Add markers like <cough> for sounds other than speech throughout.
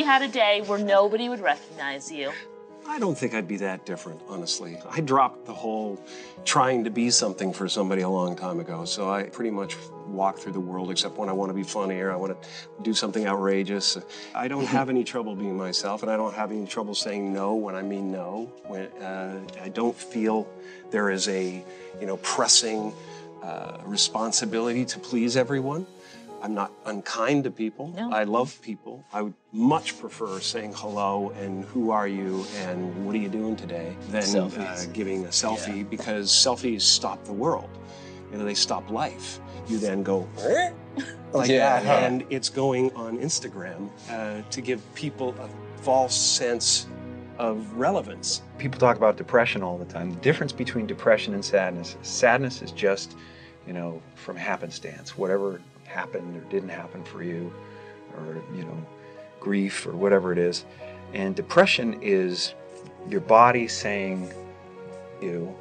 You had a day where nobody would recognize you, I don't think I'd be that different, honestly. I dropped the whole trying to be something for somebody a long time ago. So I pretty much walk through the world except when I want to be funny or I want to do something outrageous. I don't have any trouble being myself and I don't have any trouble saying no when I mean no. When, uh, I don't feel there is a, you know, pressing uh, responsibility to please everyone. I'm not unkind to people. No. I love people. I would much prefer saying hello and who are you and what are you doing today than uh, giving a selfie because selfies stop the world. You know, they stop life. You then go "Eh?" <laughs> like Yeah. that, and it's going on Instagram uh, to give people a false sense of relevance. People talk about depression all the time. The difference between depression and sadness sadness is just, you know, from happenstance. Whatever happened or didn't happen for you, or, you know, grief or whatever it is. And depression is your body saying, you,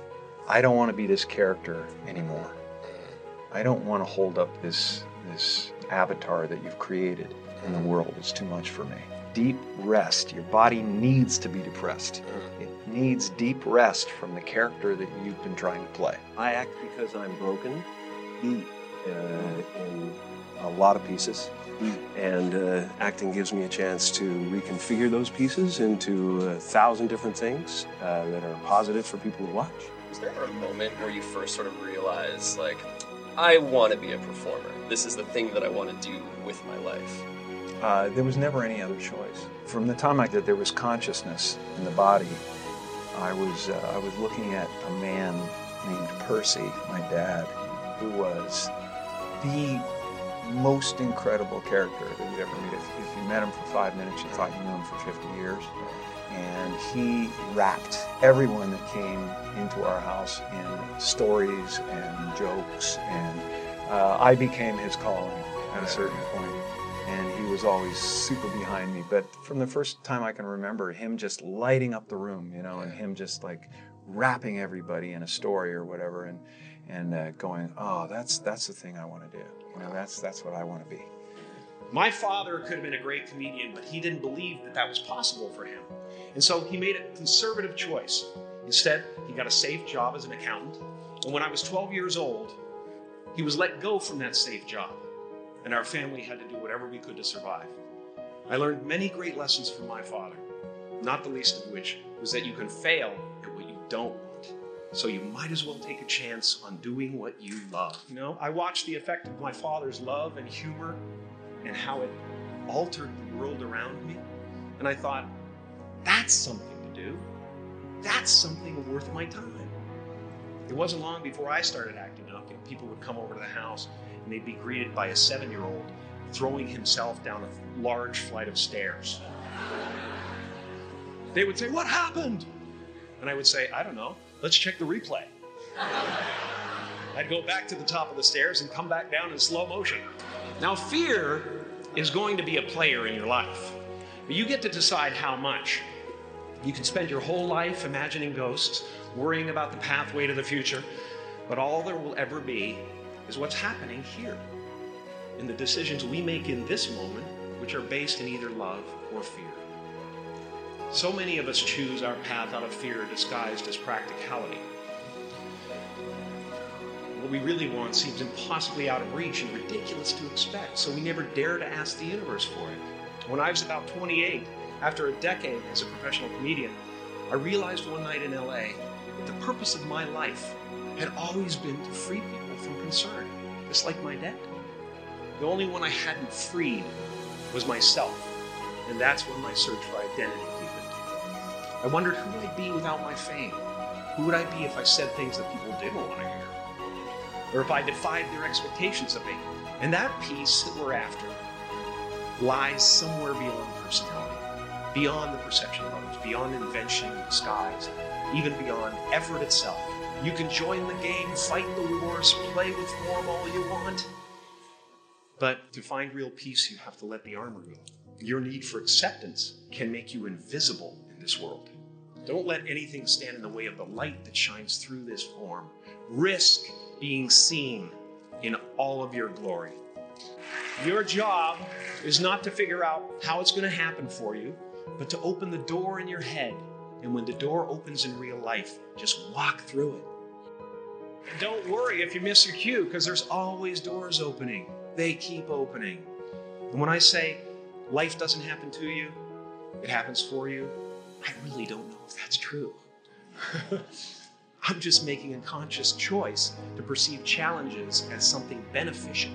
I don't want to be this character anymore. Mm. I don't want to hold up this this avatar that you've created in the mm. world. It's too much for me. Deep rest. Your body needs to be depressed. Mm. It needs deep rest from the character that you've been trying to play. I act because I'm broken in A lot of pieces. and uh, acting gives me a chance to reconfigure those pieces into a thousand different things uh, that are positive for people to watch. Was there a moment where you first sort of realized, like, I want to be a performer? This is the thing that I want to do with my life? Uh, there was never any other choice. From the time I, that there was consciousness in the body, I was uh, I was looking at a man named Percy, my dad, who was the most incredible character that you'd ever meet. If, if you met him for five minutes, you thought you knew him for 50 years. And he wrapped everyone that came into our house in stories and jokes. And uh, I became his calling at a certain point. point and he was always super behind me. But from the first time I can remember, him just lighting up the room, you know, and him just like wrapping everybody in a story or whatever, and and uh, going, oh, that's that's the thing I want to do. You know, that's that's what I want to be. My father could have been a great comedian, but he didn't believe that that was possible for him. And so he made a conservative choice. Instead, he got a safe job as an accountant. And when I was 12 years old, he was let go from that safe job. And our family had to do whatever we could to survive. I learned many great lessons from my father, not the least of which was that you can fail at what you don't. So you might as well take a chance on doing what you love. You know, I watched the effect of my father's love and humor and how it altered the world around me. And I thought, that's something to do. That's something worth my time. It wasn't long before I started acting up, and people would come over to the house and they'd be greeted by a seven year old throwing himself down a large flight of stairs. They would say, What happened? And I would say, I don't know. Let's check the replay. I'd go back to the top of the stairs and come back down in slow motion. Now, fear is going to be a player in your life, but you get to decide how much. You can spend your whole life imagining ghosts, worrying about the pathway to the future, but all there will ever be is what's happening here. In the decisions we make in this moment, which are based in either love or fear. So many of us choose our path out of fear disguised as practicality. What we really want seems impossibly out of reach and ridiculous to expect, so we never dare to ask the universe for it. When I was about 28, after a decade as a professional comedian, I realized one night in LA that the purpose of my life had always been to free people from concern, just like my dad. The only one I hadn't freed was myself, and that's when my search for identity. I wondered who I'd be without my fame. Who would I be if I said things that people didn't want to hear? Or if I defied their expectations of me? And that peace that we're after lies somewhere beyond personality. beyond the perception of others, beyond invention and disguise, even beyond effort itself. You can join the game, fight the wars, play with form all you want. But to find real peace, you have to let the armor go. Your need for acceptance can make you invisible this world. Don't let anything stand in the way of the light that shines through this form. Risk being seen in all of your glory. Your job is not to figure out how it's going to happen for you, but to open the door in your head. And when the door opens in real life, just walk through it. And don't worry if you miss your cue, because there's always doors opening. They keep opening. And when I say life doesn't happen to you, it happens for you, I really don't know if that's true. <laughs> I'm just making a conscious choice to perceive challenges as something beneficial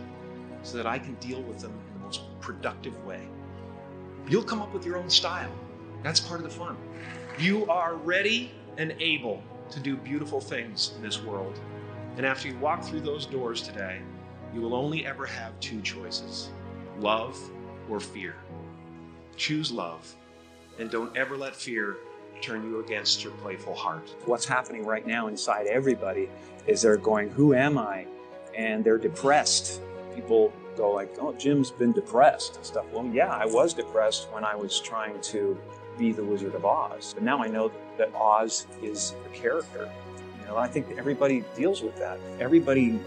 so that I can deal with them in the most productive way. You'll come up with your own style. That's part of the fun. You are ready and able to do beautiful things in this world. And after you walk through those doors today, you will only ever have two choices love or fear. Choose love, and don't ever let fear turn you against your playful heart. What's happening right now inside everybody is they're going, Who am I? And they're depressed. People go like, Oh, Jim's been depressed and stuff. Well, yeah, I was depressed when I was trying to be the Wizard of Oz. But now I know that Oz is a character. You know, I think everybody deals with that. Everybody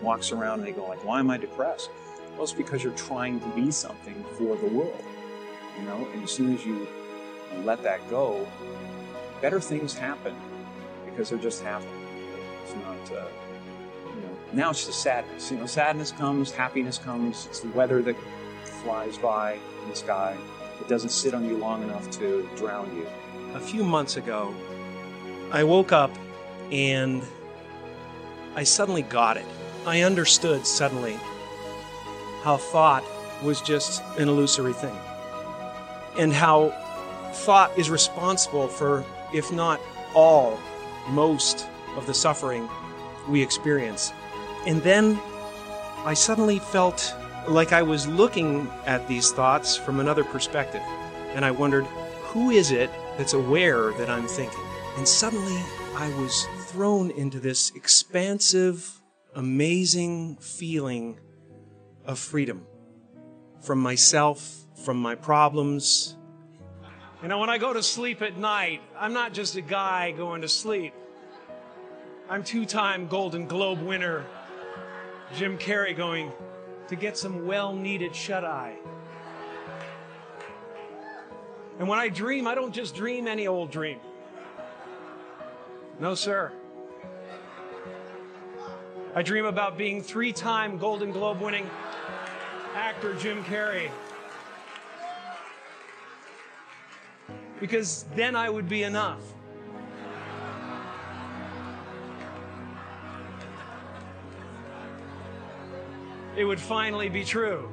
walks around and they go like, Why am I depressed? Well, it's because you're trying to be something for the world. You know, and as soon as you let that go, better things happen because they're just happening. It's not, uh, you know, now it's just sadness. You know, sadness comes, happiness comes. It's the weather that flies by in the sky. It doesn't sit on you long enough to drown you. A few months ago, I woke up and I suddenly got it. I understood suddenly how thought was just an illusory thing and how thought is responsible for, if not all, most of the suffering we experience. And then I suddenly felt like I was looking at these thoughts from another perspective. And I wondered, who is it that's aware that I'm thinking? And suddenly I was thrown into this expansive, amazing feeling of freedom from myself, from my problems. You know, when I go to sleep at night, I'm not just a guy going to sleep. I'm two time Golden Globe winner Jim Carrey going to get some well needed shut eye. And when I dream, I don't just dream any old dream. No, sir. I dream about being three time Golden Globe winning actor Jim Carrey. Because then I would be enough. It would finally be true.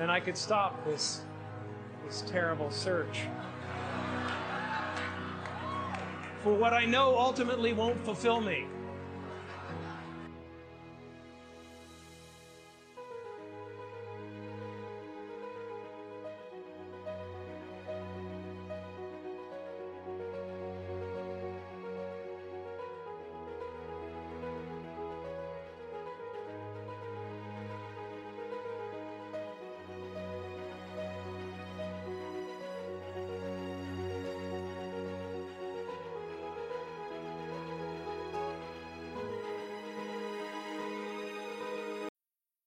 And I could stop this, this terrible search for what I know ultimately won't fulfill me.